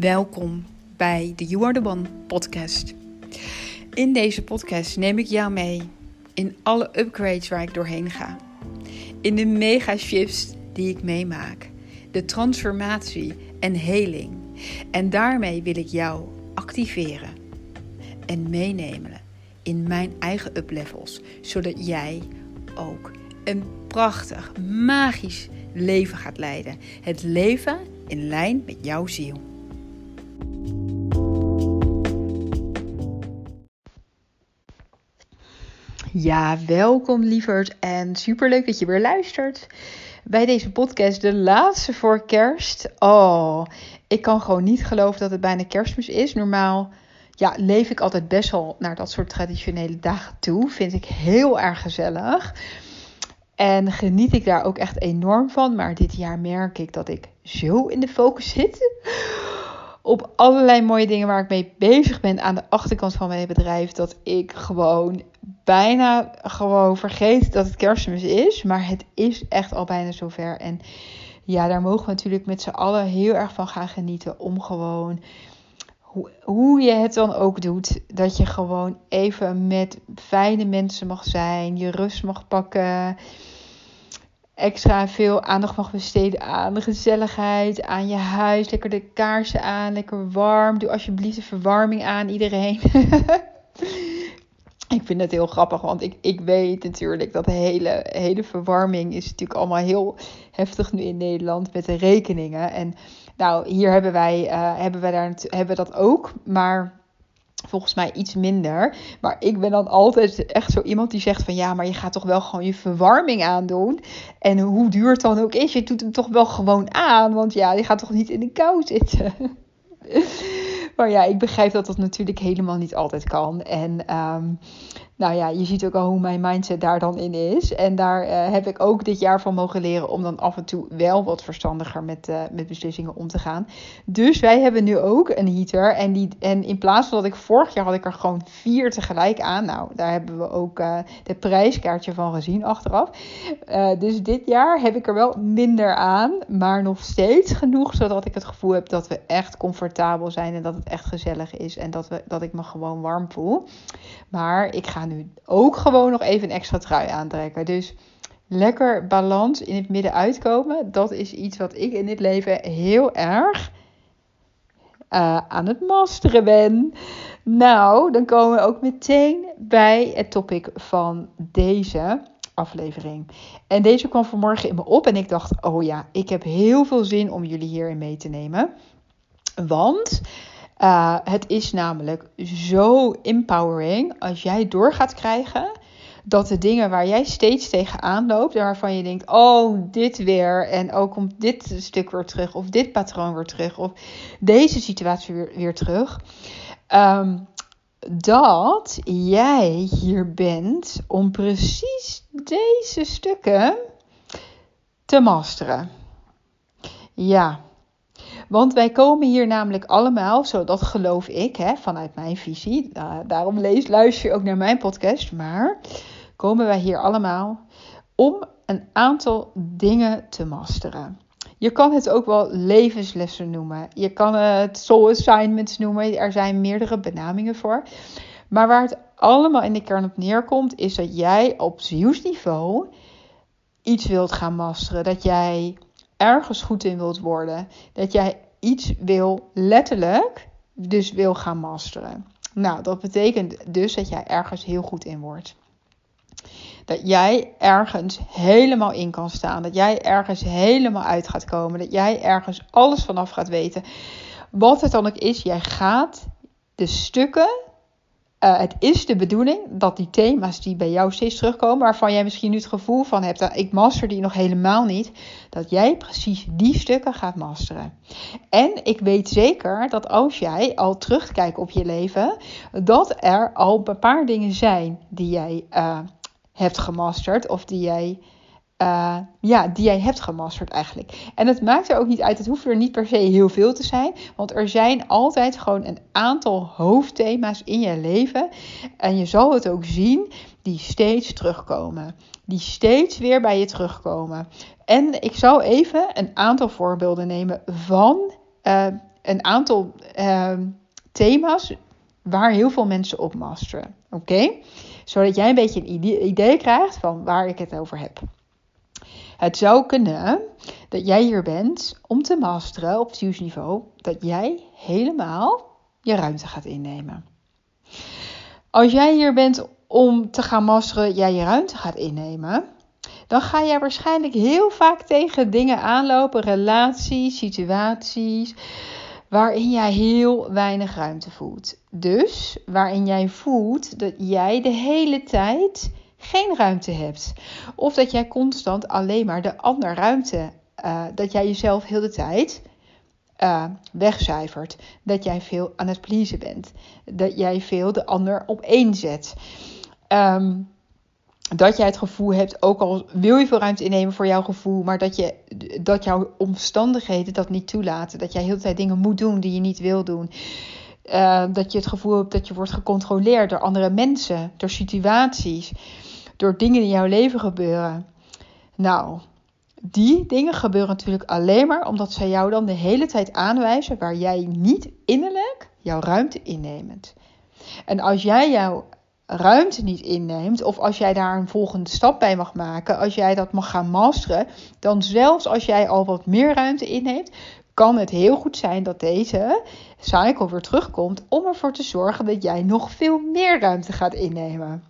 Welkom bij de You Are The One podcast. In deze podcast neem ik jou mee in alle upgrades waar ik doorheen ga. In de mega shifts die ik meemaak. De transformatie en heling. En daarmee wil ik jou activeren en meenemen in mijn eigen uplevels. Zodat jij ook een prachtig, magisch leven gaat leiden. Het leven in lijn met jouw ziel. Ja, welkom lieverd en superleuk dat je weer luistert bij deze podcast, de laatste voor kerst. Oh, ik kan gewoon niet geloven dat het bijna kerstmis is. Normaal ja, leef ik altijd best wel naar dat soort traditionele dagen toe. Vind ik heel erg gezellig. En geniet ik daar ook echt enorm van. Maar dit jaar merk ik dat ik zo in de focus zit. Op allerlei mooie dingen waar ik mee bezig ben aan de achterkant van mijn bedrijf. Dat ik gewoon bijna gewoon vergeet dat het kerstmis is. Maar het is echt al bijna zover. En ja, daar mogen we natuurlijk met z'n allen heel erg van gaan genieten. Om gewoon, hoe, hoe je het dan ook doet, dat je gewoon even met fijne mensen mag zijn. Je rust mag pakken. Extra veel aandacht mag besteden aan de gezelligheid, aan je huis. Lekker de kaarsen aan, lekker warm. Doe alsjeblieft de verwarming aan iedereen. ik vind het heel grappig, want ik, ik weet natuurlijk dat de hele, hele verwarming is natuurlijk allemaal heel heftig nu in Nederland met de rekeningen. En nou, hier hebben wij, uh, hebben wij daar, hebben we dat ook, maar volgens mij iets minder. Maar ik ben dan altijd echt zo iemand die zegt van ja, maar je gaat toch wel gewoon je verwarming aandoen. En hoe duur het dan ook is, je doet hem toch wel gewoon aan. Want ja, je gaat toch niet in de kou zitten. maar ja, ik begrijp dat dat natuurlijk helemaal niet altijd kan. En um, nou ja, je ziet ook al hoe mijn mindset daar dan in is. En daar uh, heb ik ook dit jaar van mogen leren om dan af en toe wel wat verstandiger met, uh, met beslissingen om te gaan. Dus wij hebben nu ook een heater. En, die, en in plaats van dat ik vorig jaar had ik er gewoon vier tegelijk aan. Nou, daar hebben we ook uh, de prijskaartje van gezien achteraf. dus dit jaar heb ik er wel minder aan. Maar nog steeds genoeg zodat ik het gevoel heb dat we echt comfortabel zijn. En dat het echt gezellig is. En dat, we, dat ik me gewoon warm voel. Maar ik ga nu ook gewoon nog even een extra trui aantrekken. Dus lekker balans in het midden uitkomen. Dat is iets wat ik in dit leven heel erg uh, aan het masteren ben. Nou, dan komen we ook meteen bij het topic van deze aflevering. En deze kwam vanmorgen in me op en ik dacht: oh ja, ik heb heel veel zin om jullie hierin mee te nemen. Want uh, het is namelijk zo empowering als jij door gaat krijgen dat de dingen waar jij steeds tegenaan loopt waarvan je denkt: oh, dit weer en ook komt dit stuk weer terug, of dit patroon weer terug, of deze situatie weer, weer terug. Um, dat jij hier bent om precies deze stukken te masteren. Ja, want wij komen hier namelijk allemaal, zo dat geloof ik, hè, vanuit mijn visie. daarom lees, luister je ook naar mijn podcast. Maar komen wij hier allemaal om een aantal dingen te masteren. Je kan het ook wel levenslessen noemen. Je kan het soul assignments noemen. Er zijn meerdere benamingen voor. Maar waar het allemaal in de kern op neerkomt, is dat jij op zielsniveau iets wilt gaan masteren. Dat jij ergens goed in wilt worden. Dat jij iets wil letterlijk, dus wil gaan masteren. Nou, dat betekent dus dat jij ergens heel goed in wordt. Dat jij ergens helemaal in kan staan. Dat jij ergens helemaal uit gaat komen. Dat jij ergens alles vanaf gaat weten. Wat het dan ook is, jij gaat de stukken uh, het is de bedoeling dat die thema's die bij jou steeds terugkomen, waarvan jij misschien nu het gevoel van hebt, dat ik master die nog helemaal niet, dat jij precies die stukken gaat masteren. En ik weet zeker dat als jij al terugkijkt op je leven, dat er al een paar dingen zijn die jij uh, hebt gemasterd of die jij uh, ja, die jij hebt gemasterd eigenlijk. En het maakt er ook niet uit, het hoeft er niet per se heel veel te zijn. Want er zijn altijd gewoon een aantal hoofdthema's in je leven. En je zal het ook zien, die steeds terugkomen. Die steeds weer bij je terugkomen. En ik zal even een aantal voorbeelden nemen van uh, een aantal ehm, thema's waar heel veel mensen op masteren. Oké? Zodat jij een beetje een idee krijgt van waar ik het over heb. Het zou kunnen dat jij hier bent om te masteren op niveau dat jij helemaal je ruimte gaat innemen. Als jij hier bent om te gaan masteren, jij je ruimte gaat innemen, dan ga jij waarschijnlijk heel vaak tegen dingen aanlopen, relaties, situaties, waarin jij heel weinig ruimte voelt. Dus waarin jij voelt dat jij de hele tijd geen ruimte hebt. Of dat jij constant alleen maar de ander ruimte, uh, dat jij jezelf heel de tijd uh, wegcijfert. Dat jij veel aan het pleasen bent. Dat jij veel de ander op één zet. Um, dat jij het gevoel hebt, ook al wil je veel ruimte innemen voor jouw gevoel, maar dat, je, dat jouw omstandigheden dat niet toelaten. Dat jij heel de tijd dingen moet doen die je niet wil doen. Uh, dat je het gevoel hebt dat je wordt gecontroleerd door andere mensen, door situaties, door dingen in jouw leven gebeuren. Nou, die dingen gebeuren natuurlijk alleen maar omdat zij jou dan de hele tijd aanwijzen waar jij niet innerlijk jouw ruimte inneemt. En als jij jouw ruimte niet inneemt, of als jij daar een volgende stap bij mag maken, als jij dat mag gaan masteren, dan zelfs als jij al wat meer ruimte inneemt, kan het heel goed zijn dat deze cycle weer terugkomt om ervoor te zorgen dat jij nog veel meer ruimte gaat innemen.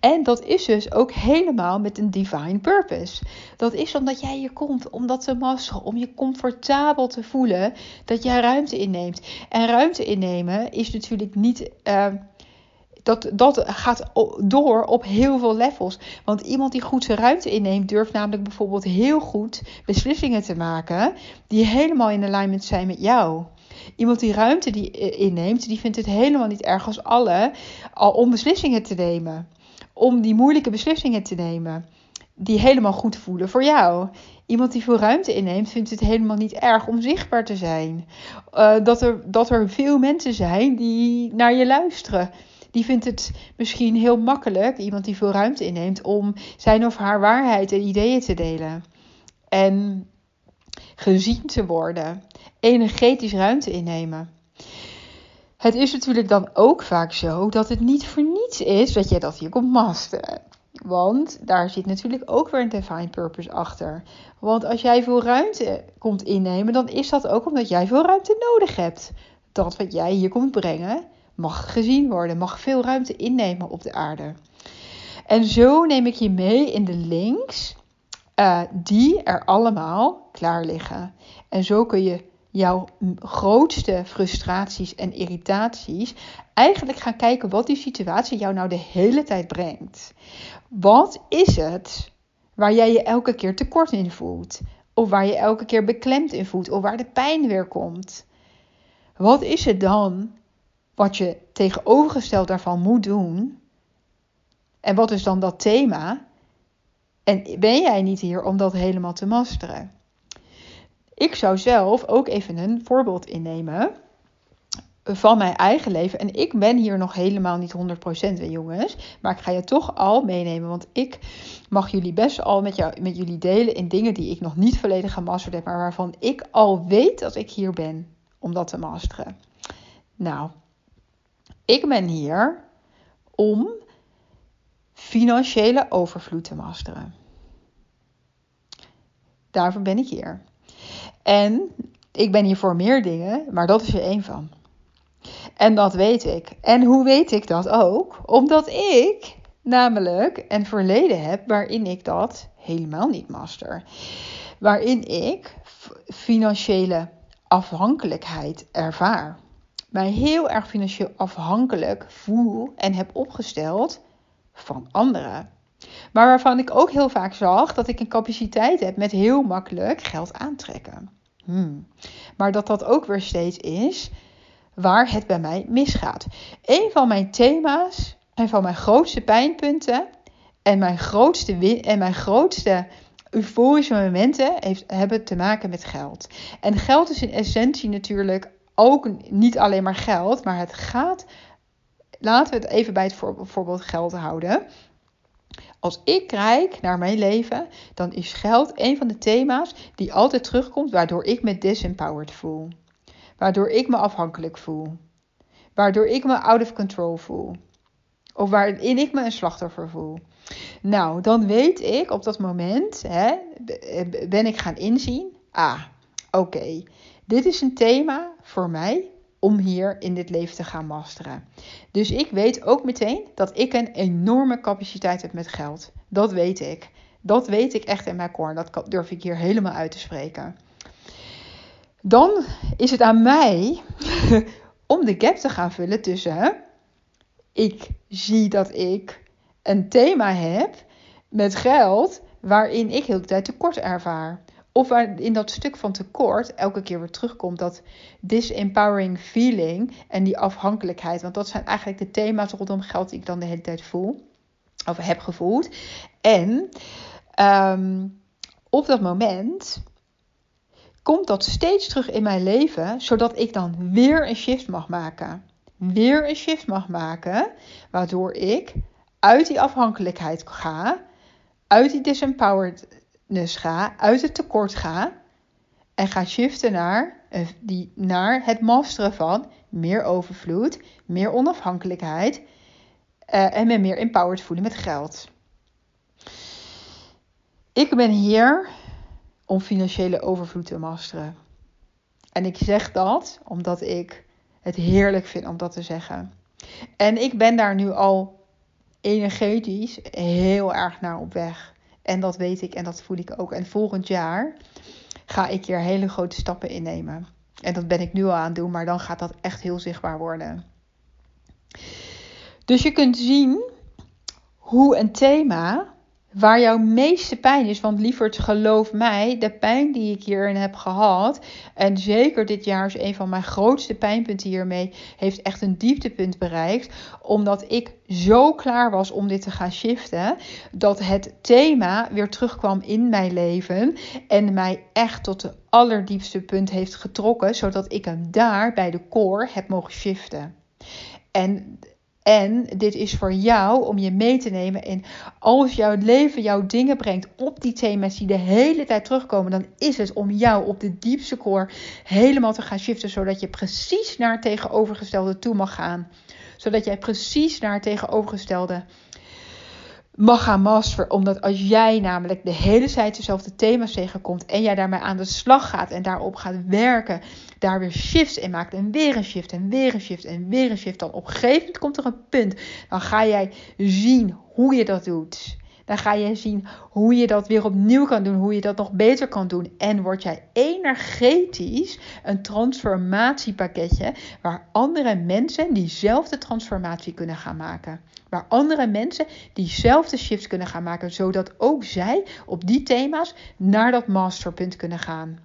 En dat is dus ook helemaal met een divine purpose. Dat is omdat jij hier komt om dat te masteren, om je comfortabel te voelen dat jij ruimte inneemt. En ruimte innemen is natuurlijk niet. Uh, dat, dat gaat door op heel veel levels. Want iemand die goed zijn ruimte inneemt, durft namelijk bijvoorbeeld heel goed beslissingen te maken die helemaal in alignment zijn met jou. Iemand die ruimte die inneemt, die vindt het helemaal niet erg als alle al om beslissingen te nemen. Om die moeilijke beslissingen te nemen. Die helemaal goed voelen voor jou. Iemand die veel ruimte inneemt, vindt het helemaal niet erg om zichtbaar te zijn. Uh, dat, er, dat er veel mensen zijn die naar je luisteren die vindt het misschien heel makkelijk, iemand die veel ruimte inneemt, om zijn of haar waarheid en ideeën te delen. En gezien te worden, energetisch ruimte innemen. Het is natuurlijk dan ook vaak zo dat het niet voor niets is dat jij dat hier komt masteren. Want daar zit natuurlijk ook weer een divine purpose achter. Want als jij veel ruimte komt innemen, dan is dat ook omdat jij veel ruimte nodig hebt. Dat wat jij hier komt brengen, mag gezien worden, mag veel ruimte innemen op de aarde. En zo neem ik je mee in de links uh, die er allemaal klaar liggen. En zo kun je jouw grootste frustraties en irritaties eigenlijk gaan kijken wat die situatie jou nou de hele tijd brengt. Wat is het waar jij je elke keer tekort in voelt? Of waar je elke keer beklemd in voelt? Of waar de pijn weer komt? Wat is het dan wat je tegenovergesteld daarvan moet doen. En wat is dan dat thema? En ben jij niet hier om dat helemaal te masteren? Ik zou zelf ook even een voorbeeld innemen van mijn eigen leven. En ik ben hier nog helemaal niet 100% jongens. Maar ik ga je toch al meenemen. Want ik mag jullie best al met, jou, met jullie delen in dingen die ik nog niet volledig gemasterd heb. Maar waarvan ik al weet dat ik hier ben om dat te masteren. Nou, ik ben hier om financiële overvloed te masteren. Daarvoor ben ik hier. En ik ben hier voor meer dingen, maar dat is er één van. En dat weet ik. En hoe weet ik dat ook? Omdat ik namelijk een verleden heb waarin ik dat helemaal niet master. Waarin ik financiële afhankelijkheid ervaar mij heel erg financieel afhankelijk voel en heb opgesteld van anderen. Maar waarvan ik ook heel vaak zag dat ik een capaciteit heb met heel makkelijk geld aantrekken. Hmm. Maar dat dat ook weer steeds is waar het bij mij misgaat. Een van mijn thema's en van mijn grootste pijnpunten en mijn grootste, en mijn grootste euforische momenten heeft, hebben te maken met geld. En geld is in essentie natuurlijk ook niet alleen maar geld, maar het gaat. Laten we het even bij het voorbeeld geld houden. Als ik kijk naar mijn leven, dan is geld een van de thema's die altijd terugkomt, waardoor ik me disempowered voel. waardoor ik me afhankelijk voel, waardoor ik me out of control voel, of waarin ik me een slachtoffer voel. Nou, dan weet ik op dat moment, hè, ben ik gaan inzien, ah, oké, dit is een thema voor mij om hier in dit leven te gaan masteren. Dus ik weet ook meteen dat ik een enorme capaciteit heb met geld. Dat weet ik. Dat weet ik echt in mijn koor. Dat durf ik hier helemaal uit te spreken. Dan is het aan mij om de gap te gaan vullen tussen. Ik zie dat ik een thema heb met geld waarin ik heel de tijd tekort ervaar. Of in dat stuk van tekort elke keer weer terugkomt dat disempowering feeling en die afhankelijkheid. Want dat zijn eigenlijk de thema's rondom geld die ik dan de hele tijd voel. Of heb gevoeld. En um, op dat moment komt dat steeds terug in mijn leven, zodat ik dan weer een shift mag maken. Weer een shift mag maken, waardoor ik uit die afhankelijkheid ga, uit die disempoweredness ga, uit het tekort ga en ga shiften naar, eh, die, naar het masteren van meer overvloed, meer onafhankelijkheid uh, en me meer empowered voelen met geld. Ik ben hier om financiële overvloed te masteren. En ik zeg dat omdat ik het heerlijk vind om dat te zeggen. En ik ben daar nu al energetisch heel erg naar op weg. En dat weet ik en dat voel ik ook. En volgend jaar ga ik hier hele grote stappen innemen. En dat ben ik nu al aan het doen, maar dan gaat dat echt heel zichtbaar worden. Dus je kunt zien hoe een thema waar jouw meeste pijn is. Want lieverd, geloof mij, de pijn die ik hierin heb gehad. En zeker dit jaar is een van mijn grootste pijnpunten hiermee. Heeft echt een dieptepunt bereikt. Omdat ik zo klaar was om dit te gaan shiften. Dat het thema weer terugkwam in mijn leven. En mij echt tot de allerdiepste punt heeft getrokken. Zodat ik hem daar bij de core heb mogen shiften. En en dit is voor jou om je mee te nemen in als jouw leven jouw dingen brengt op die thema's die de hele tijd terugkomen, dan is het om jou op de diepste core helemaal te gaan shiften, zodat je precies naar tegenovergestelde toe mag gaan. Zodat jij precies naar tegenovergestelde mag gaan masteren. Omdat als jij namelijk de hele tijd dezelfde thema's tegenkomt en jij daarmee aan de slag gaat en daarop gaat werken, daar weer shifts in maakt en weer een shift en weer een shift en weer een shift, dan op een gegeven moment komt er een punt. Dan ga jij zien hoe je dat doet. Dan ga je zien hoe je dat weer opnieuw kan doen, hoe je dat nog beter kan doen. En word jij energetisch een transformatiepakketje waar andere mensen diezelfde transformatie kunnen gaan maken. Waar andere mensen diezelfde shifts kunnen gaan maken, zodat ook zij op die thema's naar dat masterpunt kunnen gaan.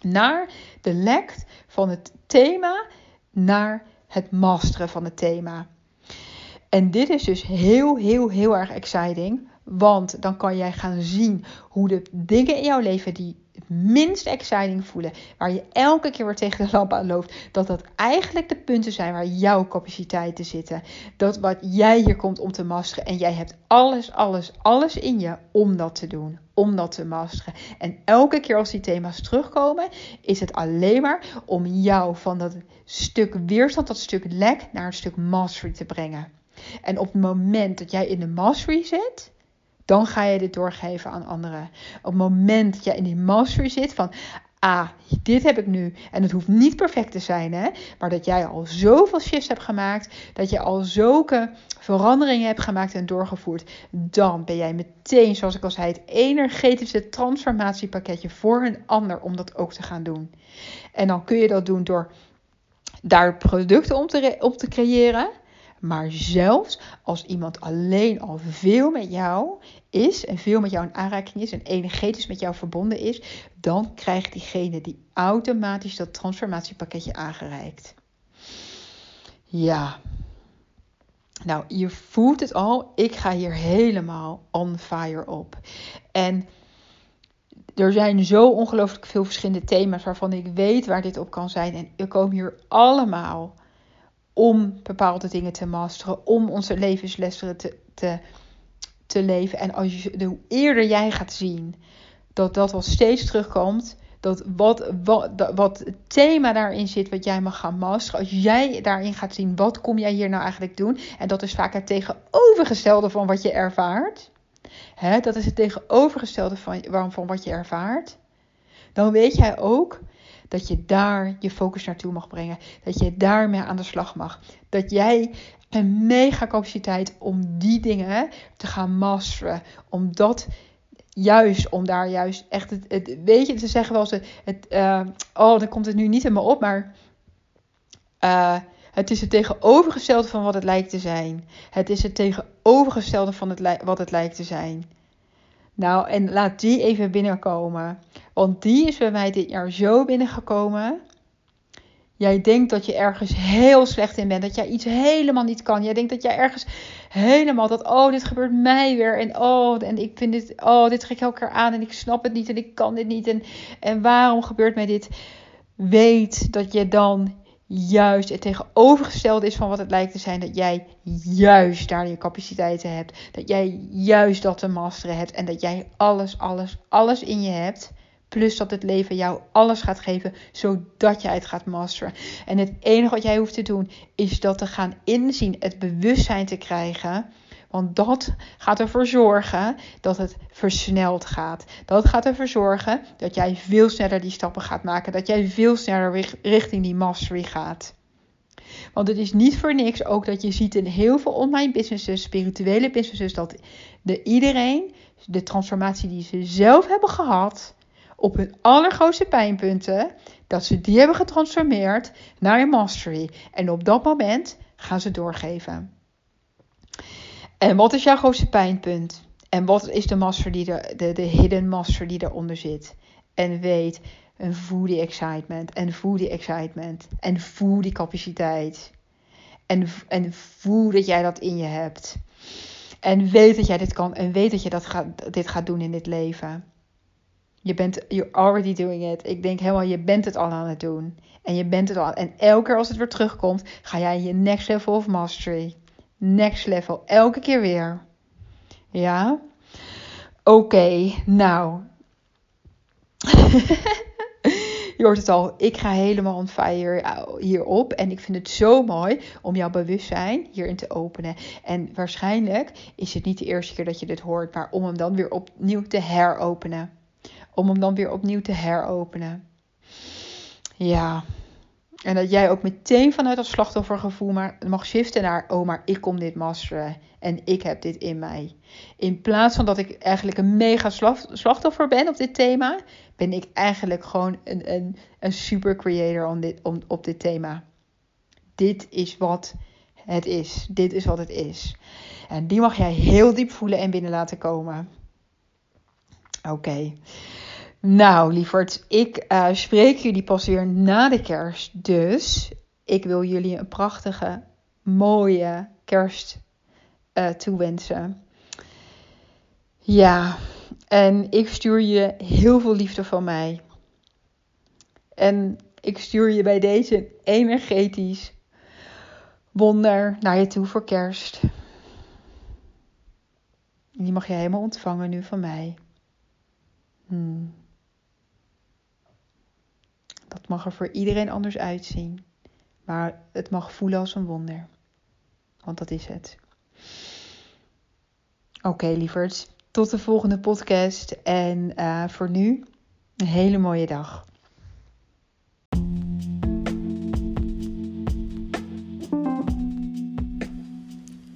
Naar de lekt van het thema naar het masteren van het thema. En dit is dus heel, heel, heel erg exciting. Want dan kan jij gaan zien hoe de dingen in jouw leven die het minst exciting voelen, waar je elke keer weer tegen de lamp aan loopt, dat dat eigenlijk de punten zijn waar jouw capaciteiten zitten. Dat wat jij hier komt om te masteren. En jij hebt alles, alles, alles in je om dat te doen. Om dat te masteren. En elke keer als die thema's terugkomen, is het alleen maar om jou van dat stuk weerstand, dat stuk lek, naar een stuk mastery te brengen. En op het moment dat jij in de mastery zit, dan ga je dit doorgeven aan anderen. Op het moment dat je in die mastery zit van, ah, dit heb ik nu. En het hoeft niet perfect te zijn, hè. Maar dat jij al zoveel shifts hebt gemaakt. Dat je al zulke veranderingen hebt gemaakt en doorgevoerd. Dan ben jij meteen, zoals ik al zei, het energetische transformatiepakketje voor een ander om dat ook te gaan doen. En dan kun je dat doen door daar producten om te, op te creëren. Maar zelfs als iemand alleen al veel met jou is en veel met jou in aanraking is en energetisch met jou verbonden is, dan krijgt diegene die automatisch dat transformatiepakketje aangereikt. Ja. Nou, je voelt het al. Ik ga hier helemaal on fire op. En er zijn zo ongelooflijk veel verschillende thema's waarvan ik weet waar dit op kan zijn. En we komen hier allemaal om bepaalde dingen te masteren, om onze levenslessen te, te, te leven. En als je, hoe eerder jij gaat zien dat dat wat steeds terugkomt, dat wat, wat, wat het thema daarin zit, wat jij mag gaan masteren. Als jij daarin gaat zien, wat kom jij hier nou eigenlijk doen? En dat is vaak het tegenovergestelde van wat je ervaart. Hè, dat is het tegenovergestelde van, van wat je ervaart. Dan weet jij ook dat je daar je focus naartoe mag brengen. Dat je daarmee aan de slag mag. Dat jij een mega capaciteit om die dingen te gaan masteren. Om dat juist, om daar juist echt het, weet je, ze zeggen wel eens, het, uh, oh, dan komt het nu niet in me op, maar uh, het is het tegenovergestelde van wat het lijkt te zijn. Het is het tegenovergestelde van het, wat het lijkt te zijn. Nou, en laat die even binnenkomen. Want die is bij mij dit jaar zo binnengekomen. Jij denkt dat je ergens heel slecht in bent. Dat jij iets helemaal niet kan. Jij denkt dat jij ergens helemaal dat, oh, dit gebeurt mij weer. En oh, en ik vind dit, oh, dit trek ik elkaar aan. En ik snap het niet en ik kan dit niet. En, en waarom gebeurt mij dit? Weet dat je dan juist het tegenovergestelde is van wat het lijkt te zijn. Dat jij juist daar je capaciteiten hebt. Dat jij juist dat te masteren hebt. En dat jij alles, alles, alles in je hebt. Plus dat het leven jou alles gaat geven, zodat jij het gaat masteren. En het enige wat jij hoeft te doen, is dat te gaan inzien, het bewustzijn te krijgen. Want dat gaat ervoor zorgen dat het versneld gaat. Dat gaat ervoor zorgen dat jij veel sneller die stappen gaat maken. Dat jij veel sneller richting die mastery gaat. Want het is niet voor niks ook dat je ziet in heel veel online businesses, spirituele businesses, dat de iedereen de transformatie die ze zelf hebben gehad, op hun allergrootste pijnpunten, dat ze die hebben getransformeerd naar een mastery. En op dat moment gaan ze doorgeven. En wat is jouw grootste pijnpunt? En wat is de master die er, de, de hidden master die eronder zit? En weet, en voel die excitement. En voel die excitement. En voel die capaciteit. En, en voel dat jij dat in je hebt. En weet dat jij dit kan. En weet dat je dat gaat, dit gaat doen in dit leven. Je bent, you're already doing it. Ik denk helemaal, je bent het al aan het doen. En je bent het al. En elke keer als het weer terugkomt, ga jij je next level of mastery. Next level. Elke keer weer. Ja? Oké, nou. je hoort het al, ik ga helemaal on fire hierop. En ik vind het zo mooi om jouw bewustzijn hierin te openen. En waarschijnlijk is het niet de eerste keer dat je dit hoort, maar om hem dan weer opnieuw te heropenen om hem dan weer opnieuw te heropenen. Ja. En dat jij ook meteen vanuit dat slachtoffergevoel maar mag shiften naar, oh, maar ik kom dit masteren en ik heb dit in mij. In plaats van dat ik eigenlijk een mega slachtoffer ben op dit thema, ben ik eigenlijk gewoon een, een, een super creator om dit, om, op dit thema. Dit is wat het is. Dit is wat het is. En die mag jij heel diep voelen en binnen laten komen. Oké. Nou, lieverd, ik uh, spreek jullie pas weer na de kerst. Dus ik wil jullie een prachtige, mooie kerst uh, toewensen. Ja, en ik stuur je heel veel liefde van mij. En ik stuur je bij deze energetisch wonder naar je toe voor kerst. Die mag je helemaal ontvangen nu van mij. Hmm. Dat mag er voor iedereen anders uitzien. Maar het mag voelen als een wonder. Want dat is het. Oké, okay, lieverds. Tot de volgende podcast. En uh, voor nu, een hele mooie dag.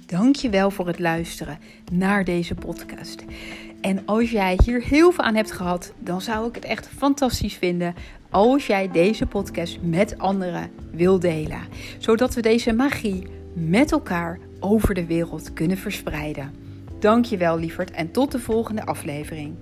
Dankjewel voor het luisteren naar deze podcast. En als jij hier heel veel aan hebt gehad, dan zou ik het echt fantastisch vinden als jij deze podcast met anderen wil delen. Zodat we deze magie met elkaar over de wereld kunnen verspreiden. Dankjewel lieverd en tot de volgende aflevering.